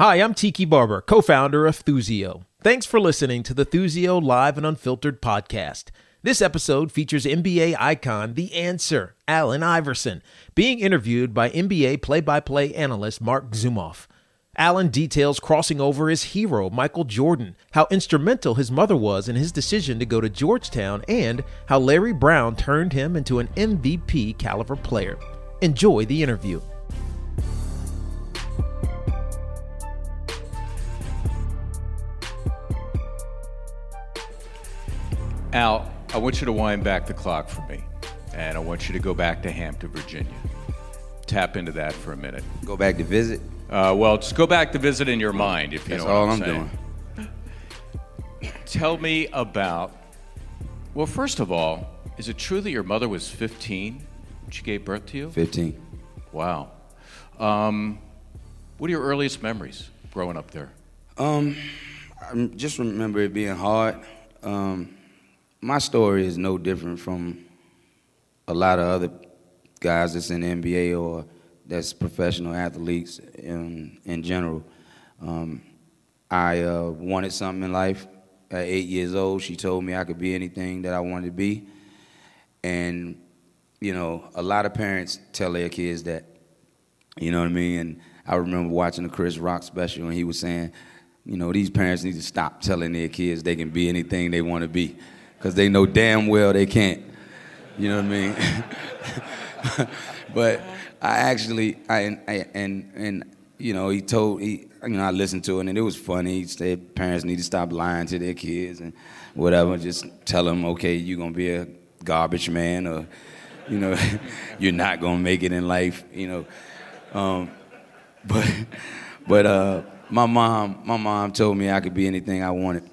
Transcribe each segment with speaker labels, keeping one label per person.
Speaker 1: Hi, I'm Tiki Barber, co founder of Thuzio. Thanks for listening to the Thuzio Live and Unfiltered podcast. This episode features NBA icon The Answer, Allen Iverson, being interviewed by NBA play by play analyst Marc Zumoff. Allen details crossing over his hero, Michael Jordan, how instrumental his mother was in his decision to go to Georgetown, and how Larry Brown turned him into an MVP caliber player. Enjoy the interview.
Speaker 2: Al, I want you to wind back the clock for me, and I want you to go back to Hampton, Virginia. Tap into that for a minute.
Speaker 3: Go back to visit.
Speaker 2: Uh, well, just go back to visit in your mind, if you
Speaker 3: That's
Speaker 2: know
Speaker 3: all I'm
Speaker 2: I'm, saying.
Speaker 3: doing.
Speaker 2: Tell me about. Well, first of all, is it true that your mother was 15 when she gave birth to you?
Speaker 3: 15.
Speaker 2: Wow. Um, what are your earliest memories growing up there?
Speaker 3: Um, I just remember it being hard. Um, my story is no different from a lot of other guys that's in the NBA or that's professional athletes in, in general. Um, I uh, wanted something in life. At eight years old, she told me I could be anything that I wanted to be. And, you know, a lot of parents tell their kids that. You know what I mean? And I remember watching the Chris Rock special, and he was saying, you know, these parents need to stop telling their kids they can be anything they want to be, because they know damn well they can't. You know what I mean? but I actually, I, I and and you know, he told he, you know, I listened to it, and it was funny. He said parents need to stop lying to their kids and whatever. Just tell them, okay, you're gonna be a garbage man, or you know, you're not gonna make it in life. You know. Um, but but uh, my mom my mom told me I could be anything I wanted,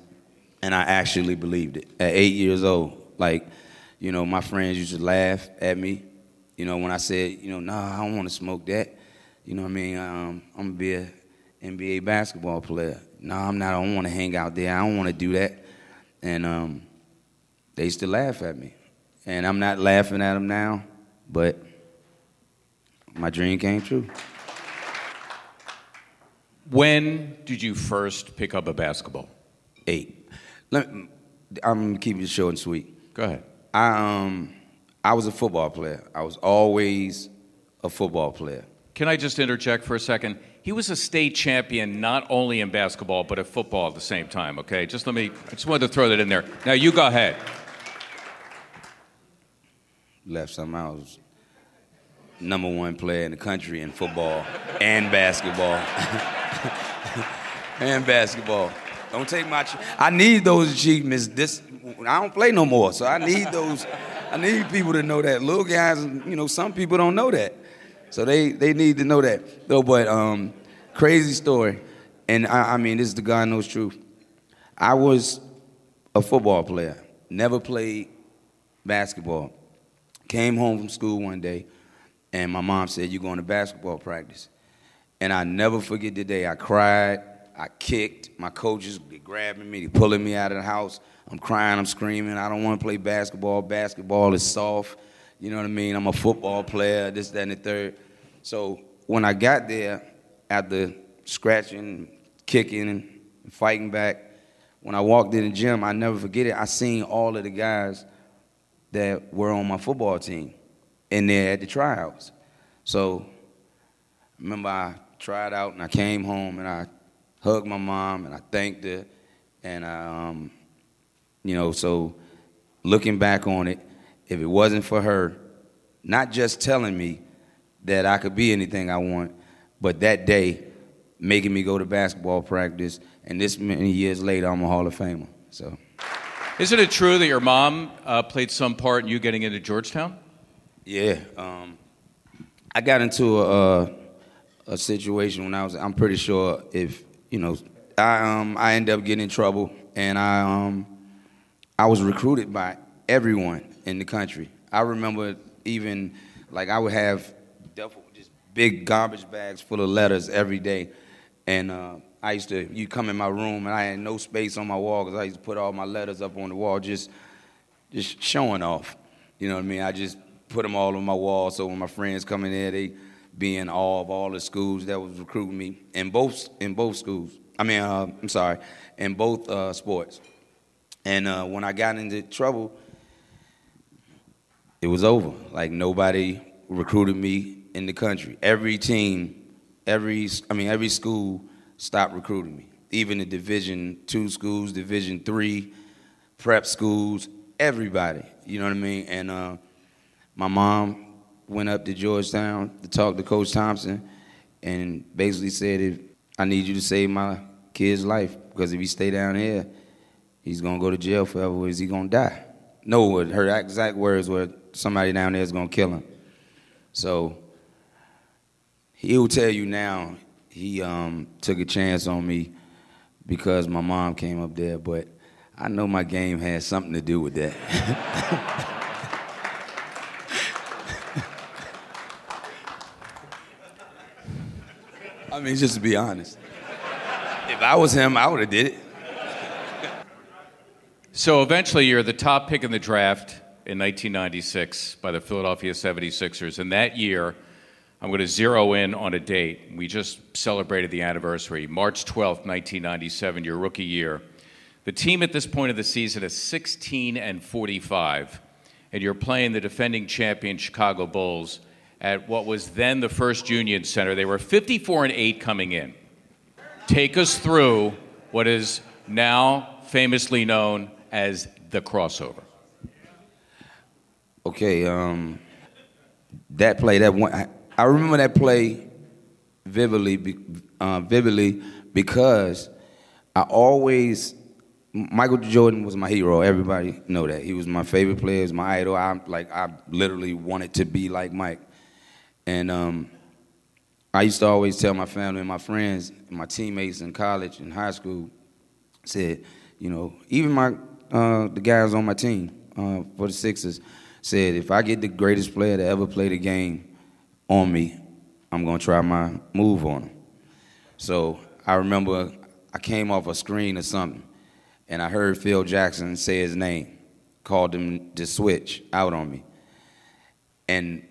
Speaker 3: and I actually believed it. At eight years old, like you know, my friends used to laugh at me. You know, when I said, you know, nah, I don't want to smoke that. You know what I mean? Um, I'm gonna be an NBA basketball player. Nah, I'm not. I don't want to hang out there. I don't want to do that. And um, they used to laugh at me, and I'm not laughing at them now, but my dream came true.
Speaker 2: When did you first pick up a basketball?
Speaker 3: Eight. Let me, I'm gonna keep it short and sweet.
Speaker 2: Go ahead.
Speaker 3: I um I was a football player. I was always a football player.
Speaker 2: Can I just interject for a second? He was a state champion not only in basketball but at football at the same time. Okay, just let me. I just wanted to throw that in there. Now you go ahead.
Speaker 3: Left something I was number one player in the country in football and basketball. and basketball. Don't take my. I need those achievements. This I don't play no more, so I need those. I need people to know that. Little guys, you know, some people don't know that, so they they need to know that. Though, but um, crazy story, and I, I mean, this is the God knows truth. I was a football player. Never played basketball. Came home from school one day, and my mom said, "You're going to basketball practice." And I never forget the day. I cried, I kicked. My coaches they grabbing me, they pulling me out of the house. I'm crying, I'm screaming. I don't want to play basketball. Basketball is soft. You know what I mean? I'm a football player. This, that, and the third. So when I got there, after scratching, kicking, and fighting back, when I walked in the gym, I never forget it. I seen all of the guys that were on my football team, and they're at the tryouts. So remember I tried out and I came home and I hugged my mom and I thanked her and I, um, you know, so looking back on it, if it wasn't for her, not just telling me that I could be anything I want, but that day making me go to basketball practice, and this many years later, I'm a Hall of Famer. So
Speaker 2: Isn't it true that your mom uh, played some part in you getting into Georgetown?
Speaker 3: yeah, um, I got into a, a a situation when I was. I'm pretty sure if you know, I um I ended up getting in trouble, and I um I was recruited by everyone in the country. I remember even like I would have just big garbage bags full of letters every day, and uh, I used to you come in my room and I had no space on my wall because I used to put all my letters up on the wall just just showing off. You know what I mean? I just put them all on my wall so when my friends come in there, they being all of all the schools that was recruiting me in both in both schools. I mean, uh, I'm sorry, in both uh, sports. And uh, when I got into trouble, it was over. Like nobody recruited me in the country. Every team, every I mean every school stopped recruiting me. Even the Division two schools, Division three, prep schools, everybody. You know what I mean? And uh, my mom went up to Georgetown to talk to Coach Thompson, and basically said, "If I need you to save my kid's life, because if he stay down here, he's gonna go to jail forever. Or is he gonna die?" No, her exact words were, "Somebody down there is gonna kill him." So he'll tell you now he um, took a chance on me because my mom came up there, but I know my game has something to do with that. I mean, just to be honest. If I was him, I would have did it.
Speaker 2: So eventually, you're the top pick in the draft in 1996 by the Philadelphia 76ers. And that year, I'm going to zero in on a date. We just celebrated the anniversary, March 12th, 1997, your rookie year. The team at this point of the season is 16 and 45, and you're playing the defending champion Chicago Bulls at what was then the First Union Center. They were 54 and 8 coming in. Take us through what is now famously known as the crossover.
Speaker 3: Okay, um, that play, that one, I, I remember that play vividly, uh, vividly because I always Michael Jordan was my hero. Everybody know that he was my favorite player. He was my idol. I like I literally wanted to be like Mike. And um, I used to always tell my family and my friends, and my teammates in college and high school, said, you know, even my uh, the guys on my team uh, for the Sixers said, if I get the greatest player to ever play the game on me, I'm gonna try my move on him. So I remember I came off a screen or something, and I heard Phil Jackson say his name, called him to switch out on me, and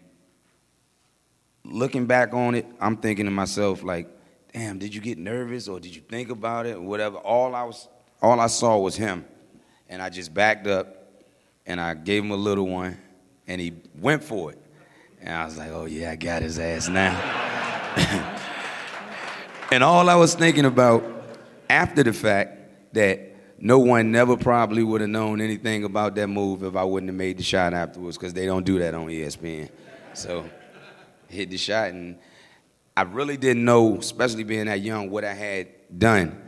Speaker 3: looking back on it, I'm thinking to myself like, damn, did you get nervous or did you think about it or whatever? All I was, all I saw was him, and I just backed up, and I gave him a little one, and he went for it, and I was like, oh yeah, I got his ass now. and all I was thinking about after the fact that no one never probably would have known anything about that move if I wouldn't have made the shot afterwards because they don't do that on ESPN. So hit the shot, and I really didn't know, especially being that young, what I had done.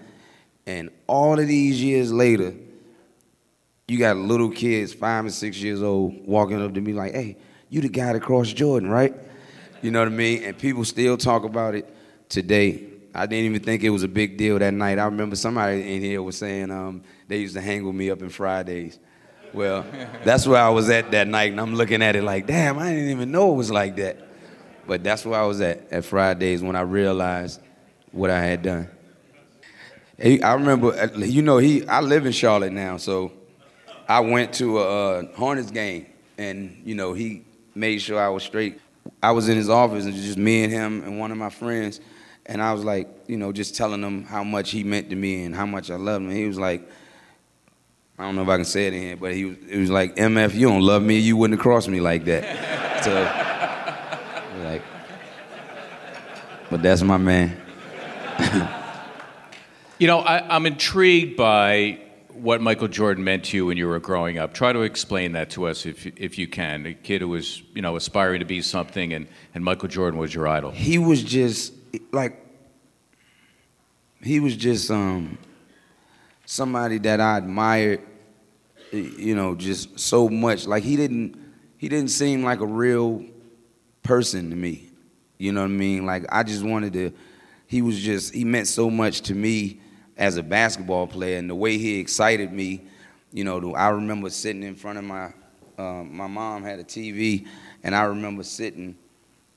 Speaker 3: And all of these years later, you got little kids, five and six years old, walking up to me like, hey, you the guy that crossed Jordan, right? You know what I mean? And people still talk about it today. I didn't even think it was a big deal that night. I remember somebody in here was saying um, they used to hang with me up in Fridays. Well, that's where I was at that night, and I'm looking at it like, damn, I didn't even know it was like that. But that's where I was at at Fridays when I realized what I had done. I remember, uh, you know, he. I live in Charlotte now, so I went to a, a Hornets game, and you know, he made sure I was straight. I was in his office, and just me and him and one of my friends, and I was like, you know, just telling him how much he meant to me and how much I loved him. He was like, I don't know if I can say it in here, but he was, was like, MF, you don't love me, you wouldn't have crossed me like that. so like, but that's my man.
Speaker 2: you know, I, I'm intrigued by what Michael Jordan meant to you when you were growing up. Try to explain that to us if, if you can. A kid who was, you know, aspiring to be something and, and Michael Jordan was your idol.
Speaker 3: He was just like he was just um somebody that I admired, you know, just so much. Like he didn't he didn't seem like a real person to me. You know what I mean? Like I just wanted to. He was just he meant so much to me as a basketball player, and the way he excited me. You know, I remember sitting in front of my uh, my mom had a TV, and I remember sitting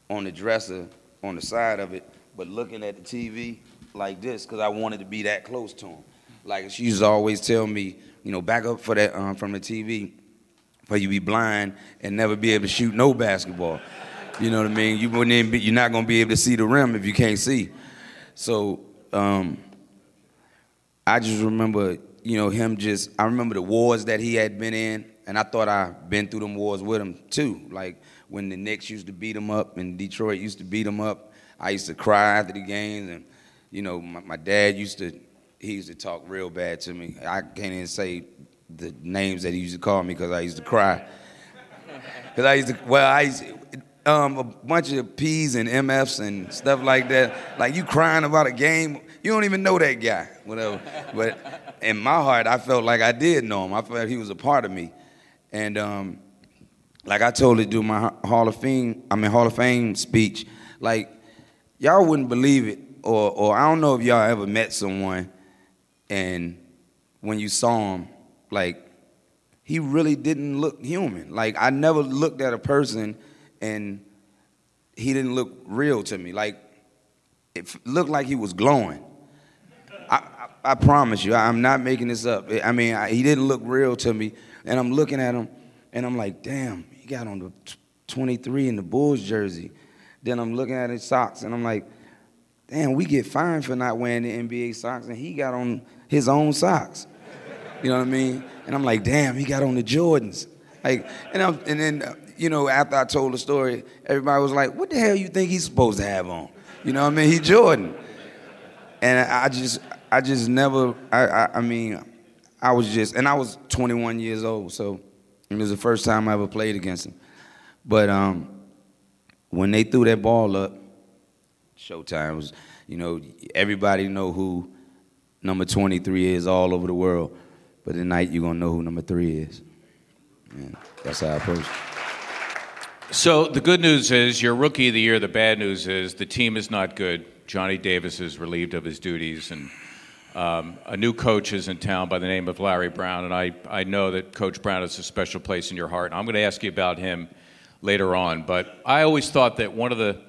Speaker 3: on the dresser on the side of it, but looking at the TV like this because I wanted to be that close to him. Like she used to always tell me, you know, back up for that um, from the TV, for you be blind and never be able to shoot no basketball. You know what I mean? You wouldn't even be, you're not gonna be able to see the rim if you can't see. So um, I just remember, you know, him just. I remember the wars that he had been in, and I thought I'd been through them wars with him too. Like when the Knicks used to beat him up and Detroit used to beat him up, I used to cry after the games, and you know, my, my dad used to. He used to talk real bad to me. I can't even say the names that he used to call me because I used to cry. Because I used to, well, I used, um, a bunch of P's and MFs and stuff like that. Like you crying about a game, you don't even know that guy, whatever. But in my heart, I felt like I did know him. I felt he was a part of me. And um, like I told to do my Hall of Fame, I mean Hall of Fame speech, like y'all wouldn't believe it, or or I don't know if y'all ever met someone, and when you saw him, like he really didn't look human. Like I never looked at a person and he didn't look real to me. Like it looked like he was glowing. I, I, I promise you, I'm not making this up. I mean, I, he didn't look real to me, and I'm looking at him, and I'm like, damn, he got on the 23 in the Bulls jersey. Then I'm looking at his socks, and I'm like, damn, we get fined for not wearing the NBA socks, and he got on his own socks. You know what I mean? And I'm like, damn, he got on the Jordans. Like, and, I'm, and then you know, after I told the story, everybody was like, what the hell you think he's supposed to have on? You know what I mean? He Jordan. And I just, I just never, I, I, I mean, I was just, and I was 21 years old, so it was the first time I ever played against him. But um, when they threw that ball up, Showtime was, you know, everybody know who number 23 is all over the world. But tonight you're gonna know who number three is. And that's how I approach it.
Speaker 2: So the good news is you're rookie of the year. The bad news is the team is not good. Johnny Davis is relieved of his duties, and um, a new coach is in town by the name of Larry Brown. And I, I know that Coach Brown has a special place in your heart. And I'm going to ask you about him later on. But I always thought that one of the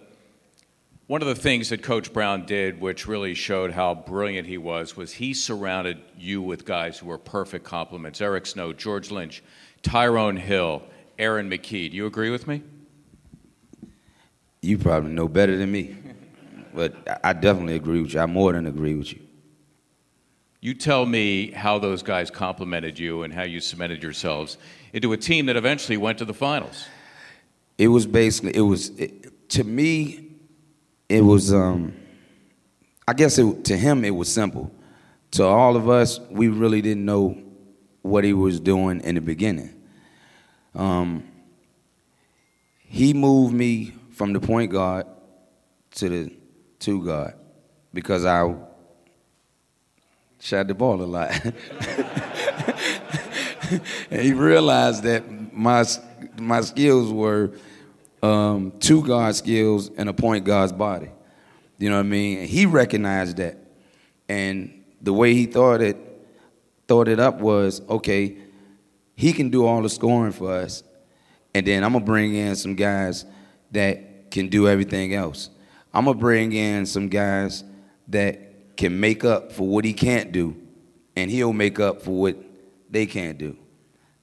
Speaker 2: one of the things that Coach Brown did, which really showed how brilliant he was, was he surrounded you with guys who were perfect complements. Eric Snow, George Lynch, Tyrone Hill, Aaron McKie. Do you agree with me?
Speaker 3: You probably know better than me, but I definitely agree with you. I more than agree with you.
Speaker 2: You tell me how those guys complimented you and how you cemented yourselves into a team that eventually went to the finals.
Speaker 3: It was basically it was it, to me. It was um, I guess it, to him it was simple. To all of us, we really didn't know what he was doing in the beginning. Um, he moved me from the point guard to the two guard because I shot the ball a lot. and he realized that my my skills were um, two guard skills and a point guard's body. You know what I mean? And he recognized that, and the way he thought it thought it up was okay. He can do all the scoring for us, and then I'm gonna bring in some guys that can do everything else. I'm gonna bring in some guys that can make up for what he can't do, and he'll make up for what they can't do.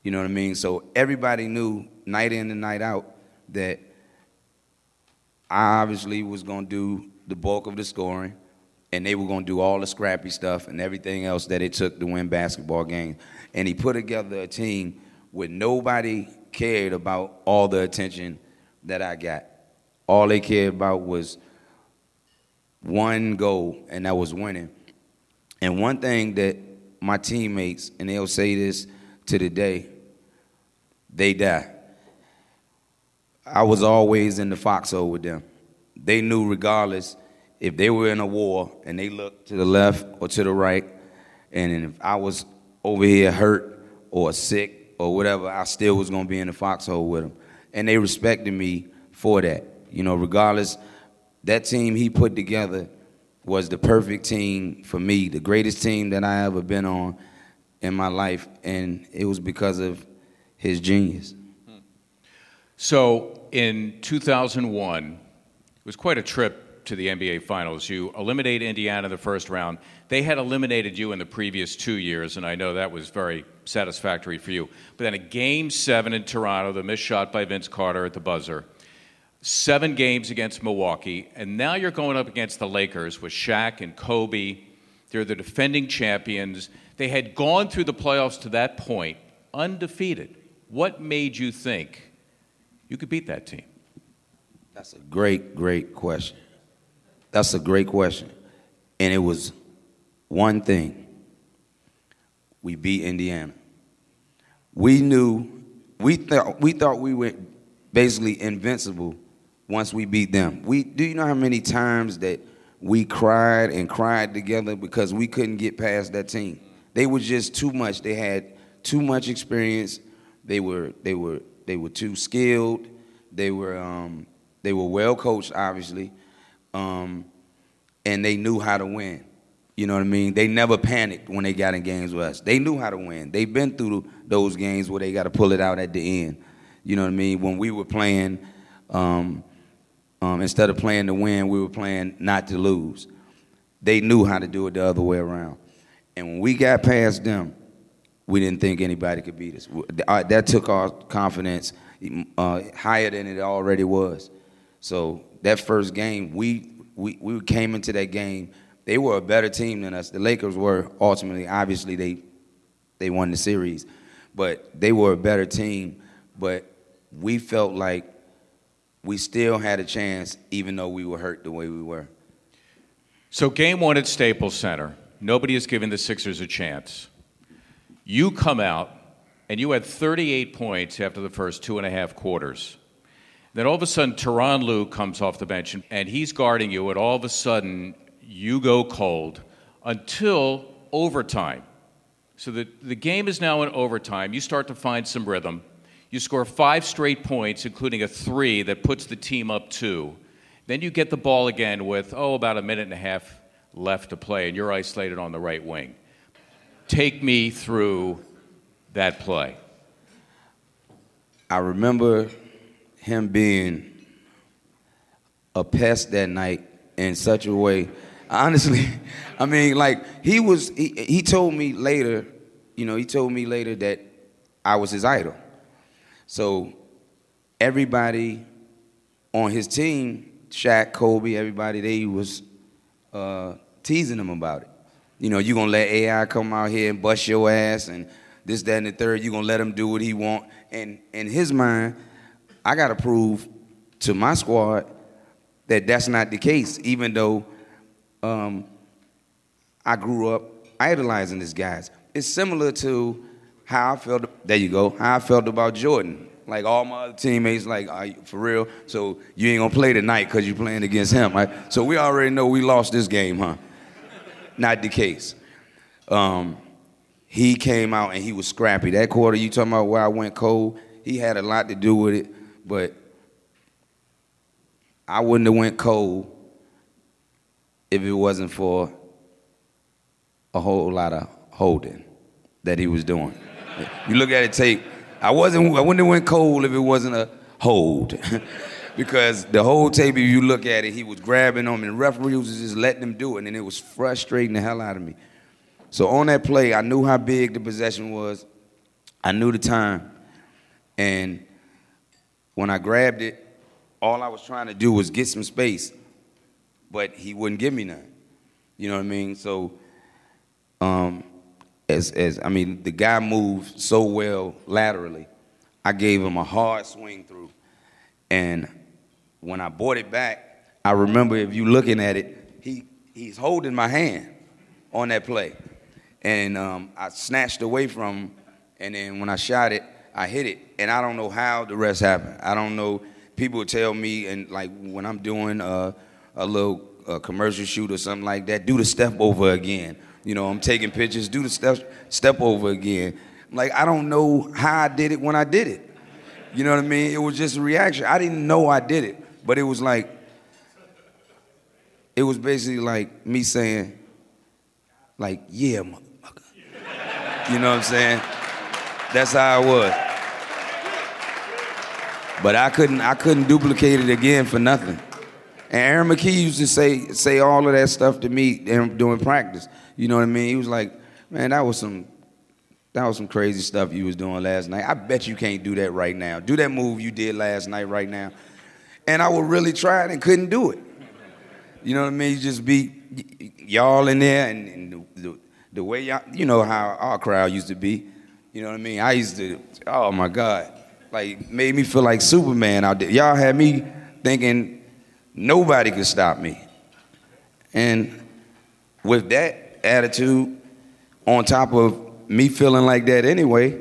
Speaker 3: You know what I mean? So everybody knew night in and night out that I obviously was gonna do the bulk of the scoring, and they were gonna do all the scrappy stuff and everything else that it took to win basketball games. And he put together a team where nobody cared about all the attention that I got. All they cared about was one goal, and that was winning. And one thing that my teammates, and they'll say this to the day, they die. I was always in the foxhole with them. They knew regardless if they were in a war and they looked to the left or to the right, and if I was over here hurt or sick or whatever, I still was gonna be in the foxhole with them. And they respected me for that. You know, regardless, that team he put together was the perfect team for me, the greatest team that I ever been on in my life, and it was because of his genius.
Speaker 2: So in 2001, it was quite a trip to the NBA Finals. You eliminate Indiana in the first round. They had eliminated you in the previous two years, and I know that was very satisfactory for you. But then a game seven in Toronto, the missed shot by Vince Carter at the buzzer. seven games against Milwaukee, and now you're going up against the Lakers with Shaq and Kobe. They're the defending champions. They had gone through the playoffs to that point undefeated. What made you think you could beat that team?
Speaker 3: That's a great, great question. That's a great question. And it was one thing. We beat Indiana. We knew we thought we thought we were basically invincible once we beat them. We do you know how many times that we cried and cried together because we couldn't get past that team. They were just too much. They had too much experience. They were they were they were too skilled. They were um, they were well coached, obviously, um, and they knew how to win. You know what I mean? They never panicked when they got in games with us. They knew how to win. They've been through those games where they got to pull it out at the end. You know what I mean? When we were playing, um, um, instead of playing to win, we were playing not to lose. They knew how to do it the other way around. And when we got past them, we didn't think anybody could beat us. Uh, that took our confidence uh, higher than it already was. So that first game, we, we, we came into that game. They were a better team than us. The Lakers were ultimately, obviously, they, they won the series. But they were a better team. But we felt like we still had a chance, even though we were hurt the way we were.
Speaker 2: So, game one at Staples Center, nobody has given the Sixers a chance. You come out and you had 38 points after the first two and a half quarters. Then all of a sudden, Tyronn Lue comes off the bench and he's guarding you, and all of a sudden, you go cold until overtime. So the, the game is now in overtime. You start to find some rhythm. You score five straight points, including a three that puts the team up two. Then you get the ball again with, oh, about a minute and a half left to play, and you're isolated on the right wing. Take me through that play.
Speaker 3: I remember him being a pest that night in such a way. Honestly, I mean, like he was. He, he told me later. You know, he told me later that I was his idol. So everybody on his team, Shaq, Kobe, everybody, they was uh, teasing him about it. You know, you gonna let AI come out here and bust your ass and this, that, and the third. You gonna let him do what he want. And in his mind, I got to prove to my squad that that's not the case, even though um, I grew up idolizing these guys. It's similar to how I felt. There you go. How I felt about Jordan. Like all my other teammates, like for real. So you ain't gonna play tonight because you're playing against him. Right? So we already know we lost this game, huh? Not the case. Um, he came out and he was scrappy. That quarter you talking about where I went cold, he had a lot to do with it. But I wouldn't have went cold if it wasn't for a whole lot of holding that he was doing. You look at it tape, I wasn't I wouldn't have went cold if it wasn't a hold. because the whole tape, if you look at it, he was grabbing them and the referee was just letting them do it, and it was frustrating the hell out of me. So on that play, I knew how big the possession was. I knew the time. And when I grabbed it, all I was trying to do was get some space, but he wouldn't give me none. You know what I mean? So, um, as as I mean, the guy moved so well laterally. I gave him a hard swing through, and when I brought it back, I remember if you looking at it, he he's holding my hand on that play, and um, I snatched away from him, and then when I shot it, I hit it, and I don't know how the rest happened. I don't know. People tell me, and like when I'm doing a, a little a commercial shoot or something like that, do the step over again. You know, I'm taking pictures, do the step step over again. Like I don't know how I did it when I did it. You know what I mean? It was just a reaction. I didn't know I did it, but it was like it was basically like me saying, like, yeah, motherfucker. You know what I'm saying? That's how I was. But I couldn't I couldn't duplicate it again for nothing. And Aaron McKie used to say say all of that stuff to me during practice. You know what I mean? He was like, man, that was some that was some crazy stuff you was doing last night. I bet you can't do that right now. Do that move you did last night right now. and I would really try it and couldn't do it. You know what I mean? You just be y'all in there, and, and the, the, way y'all, you know how our crowd used to be. You know what I mean? I used to, oh my God, like made me feel like Superman out there. Y'all had me thinking nobody could stop me. And with that attitude, on top of me feeling like that anyway,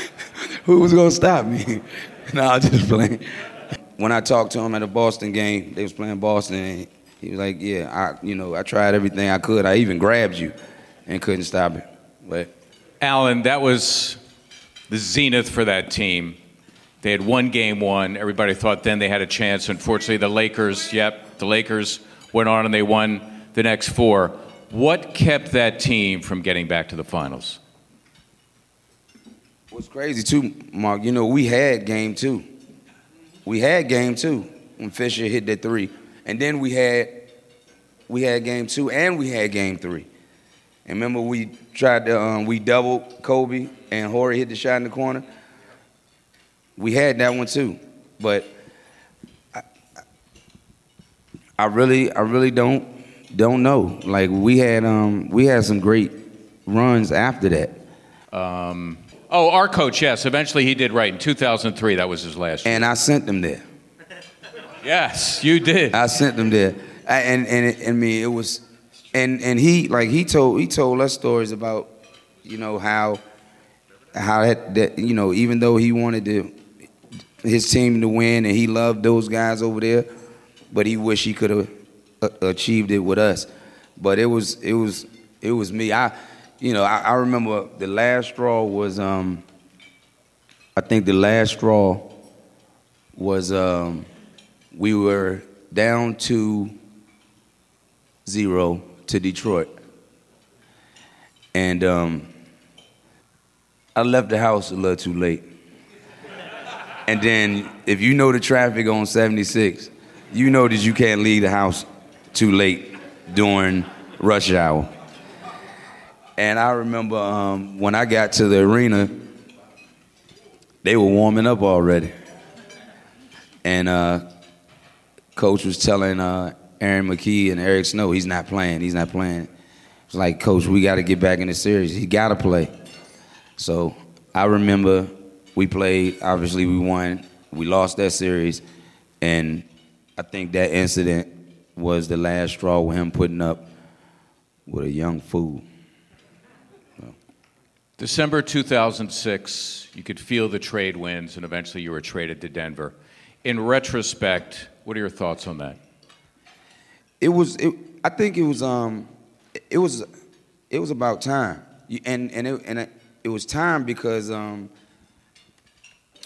Speaker 3: who was gonna stop me? no, I just playing. When I talked to him at a Boston game, they was playing Boston, he was like, "Yeah, I, you know, I tried everything I could. I even grabbed you, and couldn't stop it." But
Speaker 2: Allen, that was the zenith for that team. They had one game won. Everybody thought then they had a chance. Unfortunately, the Lakers, yep, the Lakers went on and they won the next four. What kept that team from getting back to the finals?
Speaker 3: What's crazy too, Marc, you know, we had game two. We had game two when Fisher hit that three. And then we had we had game two and we had game three. And remember we tried to um, we doubled Kobe and Horry hit the shot in the corner. We had that one too, but I, I really I really don't don't know. Like we had um we had some great runs after that.
Speaker 2: Um, oh, our coach, yes. Eventually he did right in 2003. That was his last.
Speaker 3: Year. And I sent them there.
Speaker 2: Yes, you did.
Speaker 3: I sent them there, I, and and it, and me it was, and and he like he told he told us stories about, you know how, how that, that you know even though he wanted to, his team to win and he loved those guys over there, but he wished he could have uh, achieved it with us, but it was it was it was me. I, you know I, I remember the last straw was um. I think the last straw was um we were down to zero to Detroit. And um, I left the house a little too late. And then, if you know the traffic on 76, you know that you can't leave the house too late during rush hour. And I remember um, when I got to the arena, they were warming up already. And uh, coach was telling uh, Aaron McKie and Eric Snow he's not playing. He's not playing. It's like, coach, we got to get back in the series. He got to play. So I remember we played. Obviously, we won. We lost that series, and I think that incident was the last straw with him putting up with a young fool.
Speaker 2: So. December 2006, you could feel the trade winds, and eventually you were traded to Denver. In retrospect, what are your thoughts on that?
Speaker 3: It was. It, I think it was. Um, it was. It was about time, and and it, and it, it was time because um,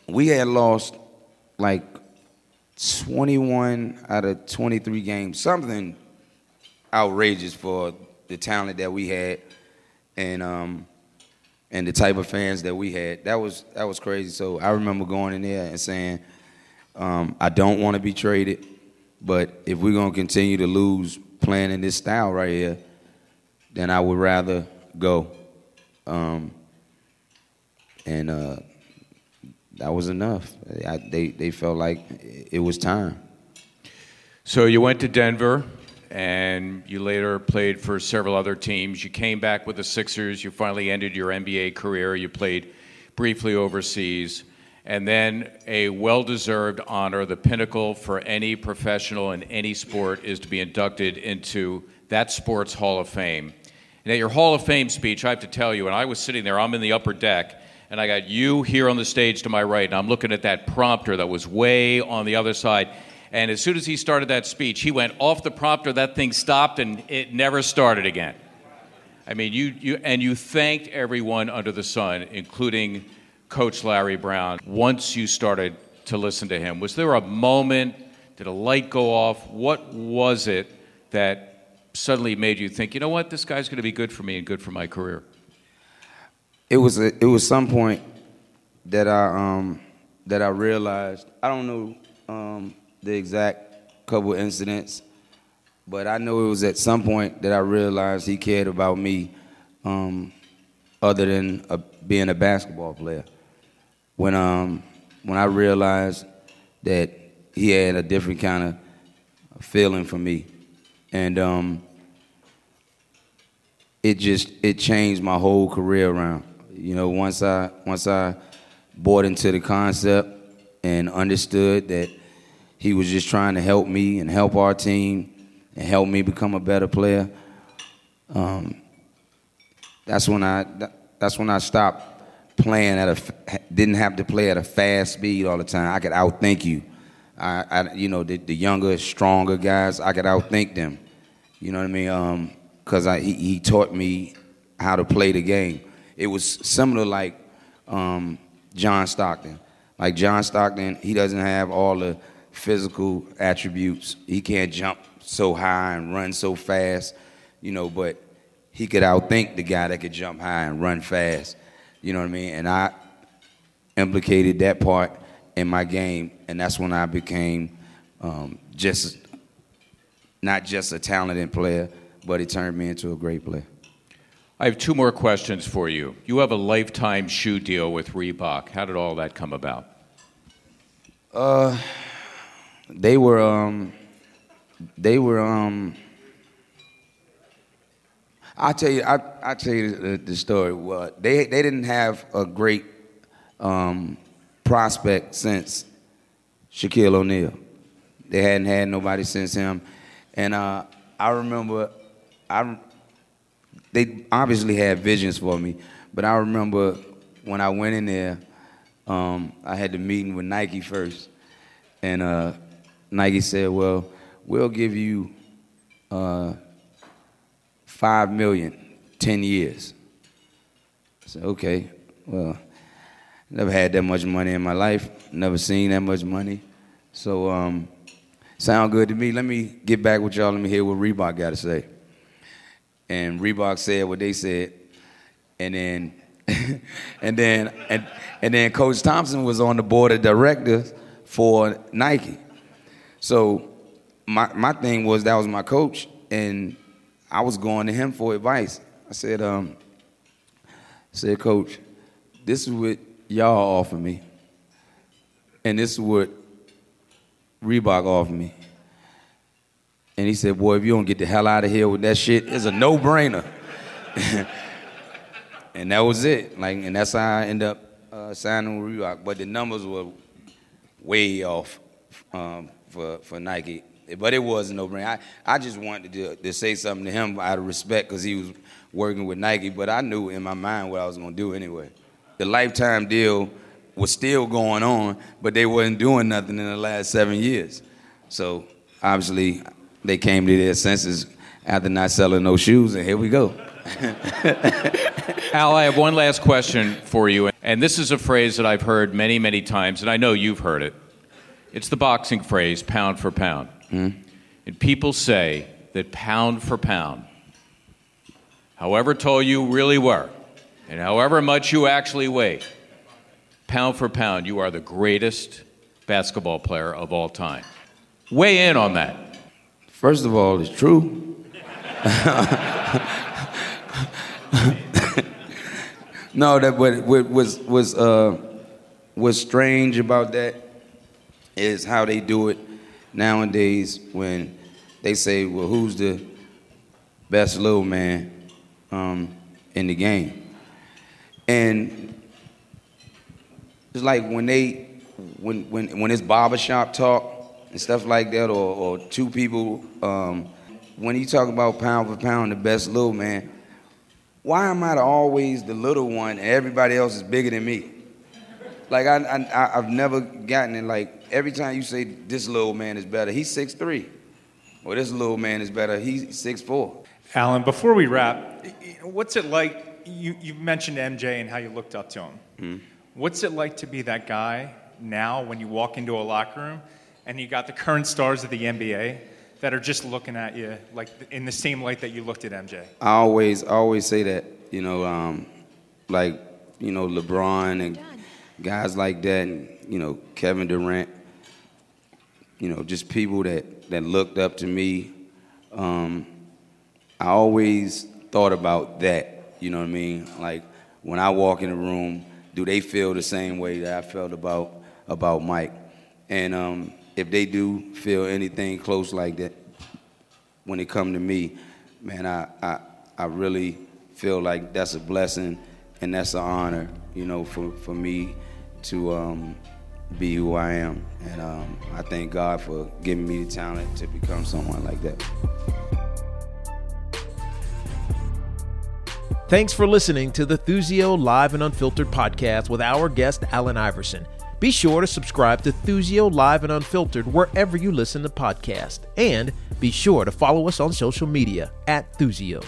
Speaker 3: we had lost like 21 out of 23 games, something outrageous for the talent that we had, and um, and the type of fans that we had. That was that was crazy. So I remember going in there and saying um, I don't want to be traded, but if we're gonna continue to lose playing in this style right here, then I would rather go. Um, and uh, that was enough. I, they they felt like it was time.
Speaker 2: So you went to Denver, and you later played for several other teams. You came back with the Sixers. You finally ended your NBA career. You played briefly overseas and then a well deserved honor, the pinnacle for any professional in any sport, is to be inducted into that sports Hall of Fame. And at your Hall of Fame speech, I have to tell you, and I was sitting there, I'm in the upper deck, and I got you here on the stage to my right, and I'm looking at that prompter that was way on the other side. And as soon as he started that speech, he went off the prompter, that thing stopped, and it never started again. I mean, you, you and you thanked everyone under the sun, including Coach Larry Brown once you started to listen to him? Was there a moment? Did a light go off? What was it that suddenly made you think, you know what, this guy's going to be good for me and good for my career?
Speaker 3: It was a, it was some point that I um, that I realized. I don't know um, the exact couple incidents, but I know it was at some point that I realized he cared about me, um, other than a, being a basketball player when um when I realized that he had a different kind of feeling for me, and um, it just it changed my whole career around. You know, once I once I bought into the concept and understood that he was just trying to help me and help our team and help me become a better player. Um, that's when I that's when I stopped playing at a didn't have to play at a fast speed all the time. I could outthink you. I, I you know the, the, younger, stronger guys, I could outthink them. You know what I mean? Um, he, he taught me how to play the game. It was similar like um, John Stockton. Like John Stockton, he doesn't have all the physical attributes. He can't jump so high and run so fast, you know, but he could outthink the guy that could jump high and run fast. You know what I mean? And I implicated that part in my game, and that's when I became um, just not just a talented player, but it turned me into a great player.
Speaker 2: I have two more questions for you. You have a lifetime shoe deal with Reebok. How did all that come about?
Speaker 3: Uh, they were um, they were um. I tell you, I I tell you the, the story. Well, they they didn't have a great um, prospect since Shaquille O'Neal. They hadn't had nobody since him, and uh, I remember, I they obviously had visions for me, but I remember when I went in there, um, I had the meeting with Nike first, and uh, Nike said, "Well, we'll give you uh, five million, ten years." I said, "Okay, well." Never had that much money in my life. Never seen that much money. So, um, sound good to me. Let me get back with y'all. Let me hear what Reebok got to say. And Reebok said what they said. And then, and then, and, and then Coach Thompson was on the board of directors for Nike. So my, my thing was that was my coach, and I was going to him for advice. I said, um, I said, Coach, this is what y'all offer me, and this is what Reebok offered me. And he said, Boy, if you don't get the hell out of here with that shit, it's a no brainer. and that was it. Like, and that's how I ended up uh, signing with Reebok. But the numbers were way off um, for, for Nike. But it was a no brainer. I, I just wanted to, to say something to him out of respect because he was working with Nike. But I knew in my mind what I was going to do anyway the lifetime deal was still going on, but they wasn't doing nothing in the last seven years. So obviously, they came to their senses after not selling no shoes, and here we go.
Speaker 2: Al, I have one last question for you, and this is a phrase that I've heard many, many times, and I know you've heard it. It's the boxing phrase, pound for pound. Mm-hmm. And people say that pound for pound, however tall you really were, and however much you actually weigh, pound for pound, you are the greatest basketball player of all time. Weigh in on that.
Speaker 3: First of all, it's true. no, that what, what was was uh, what's strange about that is how they do it nowadays when they say, "Well, who's the best little man um, in the game?" And it's like when they when when when it's barbershop talk and stuff like that, or, or two people, um, when you talk about pound for pound, the best little man, why am I always the little one and everybody else is bigger than me? Like I, I I've never gotten it. Like every time you say this little man is better, he's six three, or this little man is better, he's six four.
Speaker 4: Allen, before we wrap, what's it like you, you mentioned MJ and how you looked up to him. Mm-hmm. What's it like to be that guy now when you walk into a locker room and you got the current stars of the NBA that are just looking at you like in the same light that you looked at MJ?
Speaker 3: I always, always say that, you know, um, like, you know, LeBron and guys like that, and, you know, Kevin Durant, you know, just people that, that looked up to me. Um, I always thought about that you know what I mean? Like when I walk in the room, do they feel the same way that I felt about about Mike? And um, if they do feel anything close like that, when it come to me, man, I, I, I really feel like that's a blessing and that's an honor, you know, for, for me to um, be who I am. And um, I thank God for giving me the talent to become someone like that.
Speaker 1: Thanks for listening to the Thuzio Live and Unfiltered podcast with our guest, Allen Iverson. Be sure to subscribe to Thuzio Live and Unfiltered wherever you listen to podcasts. And be sure to follow us on social media at Thuzio.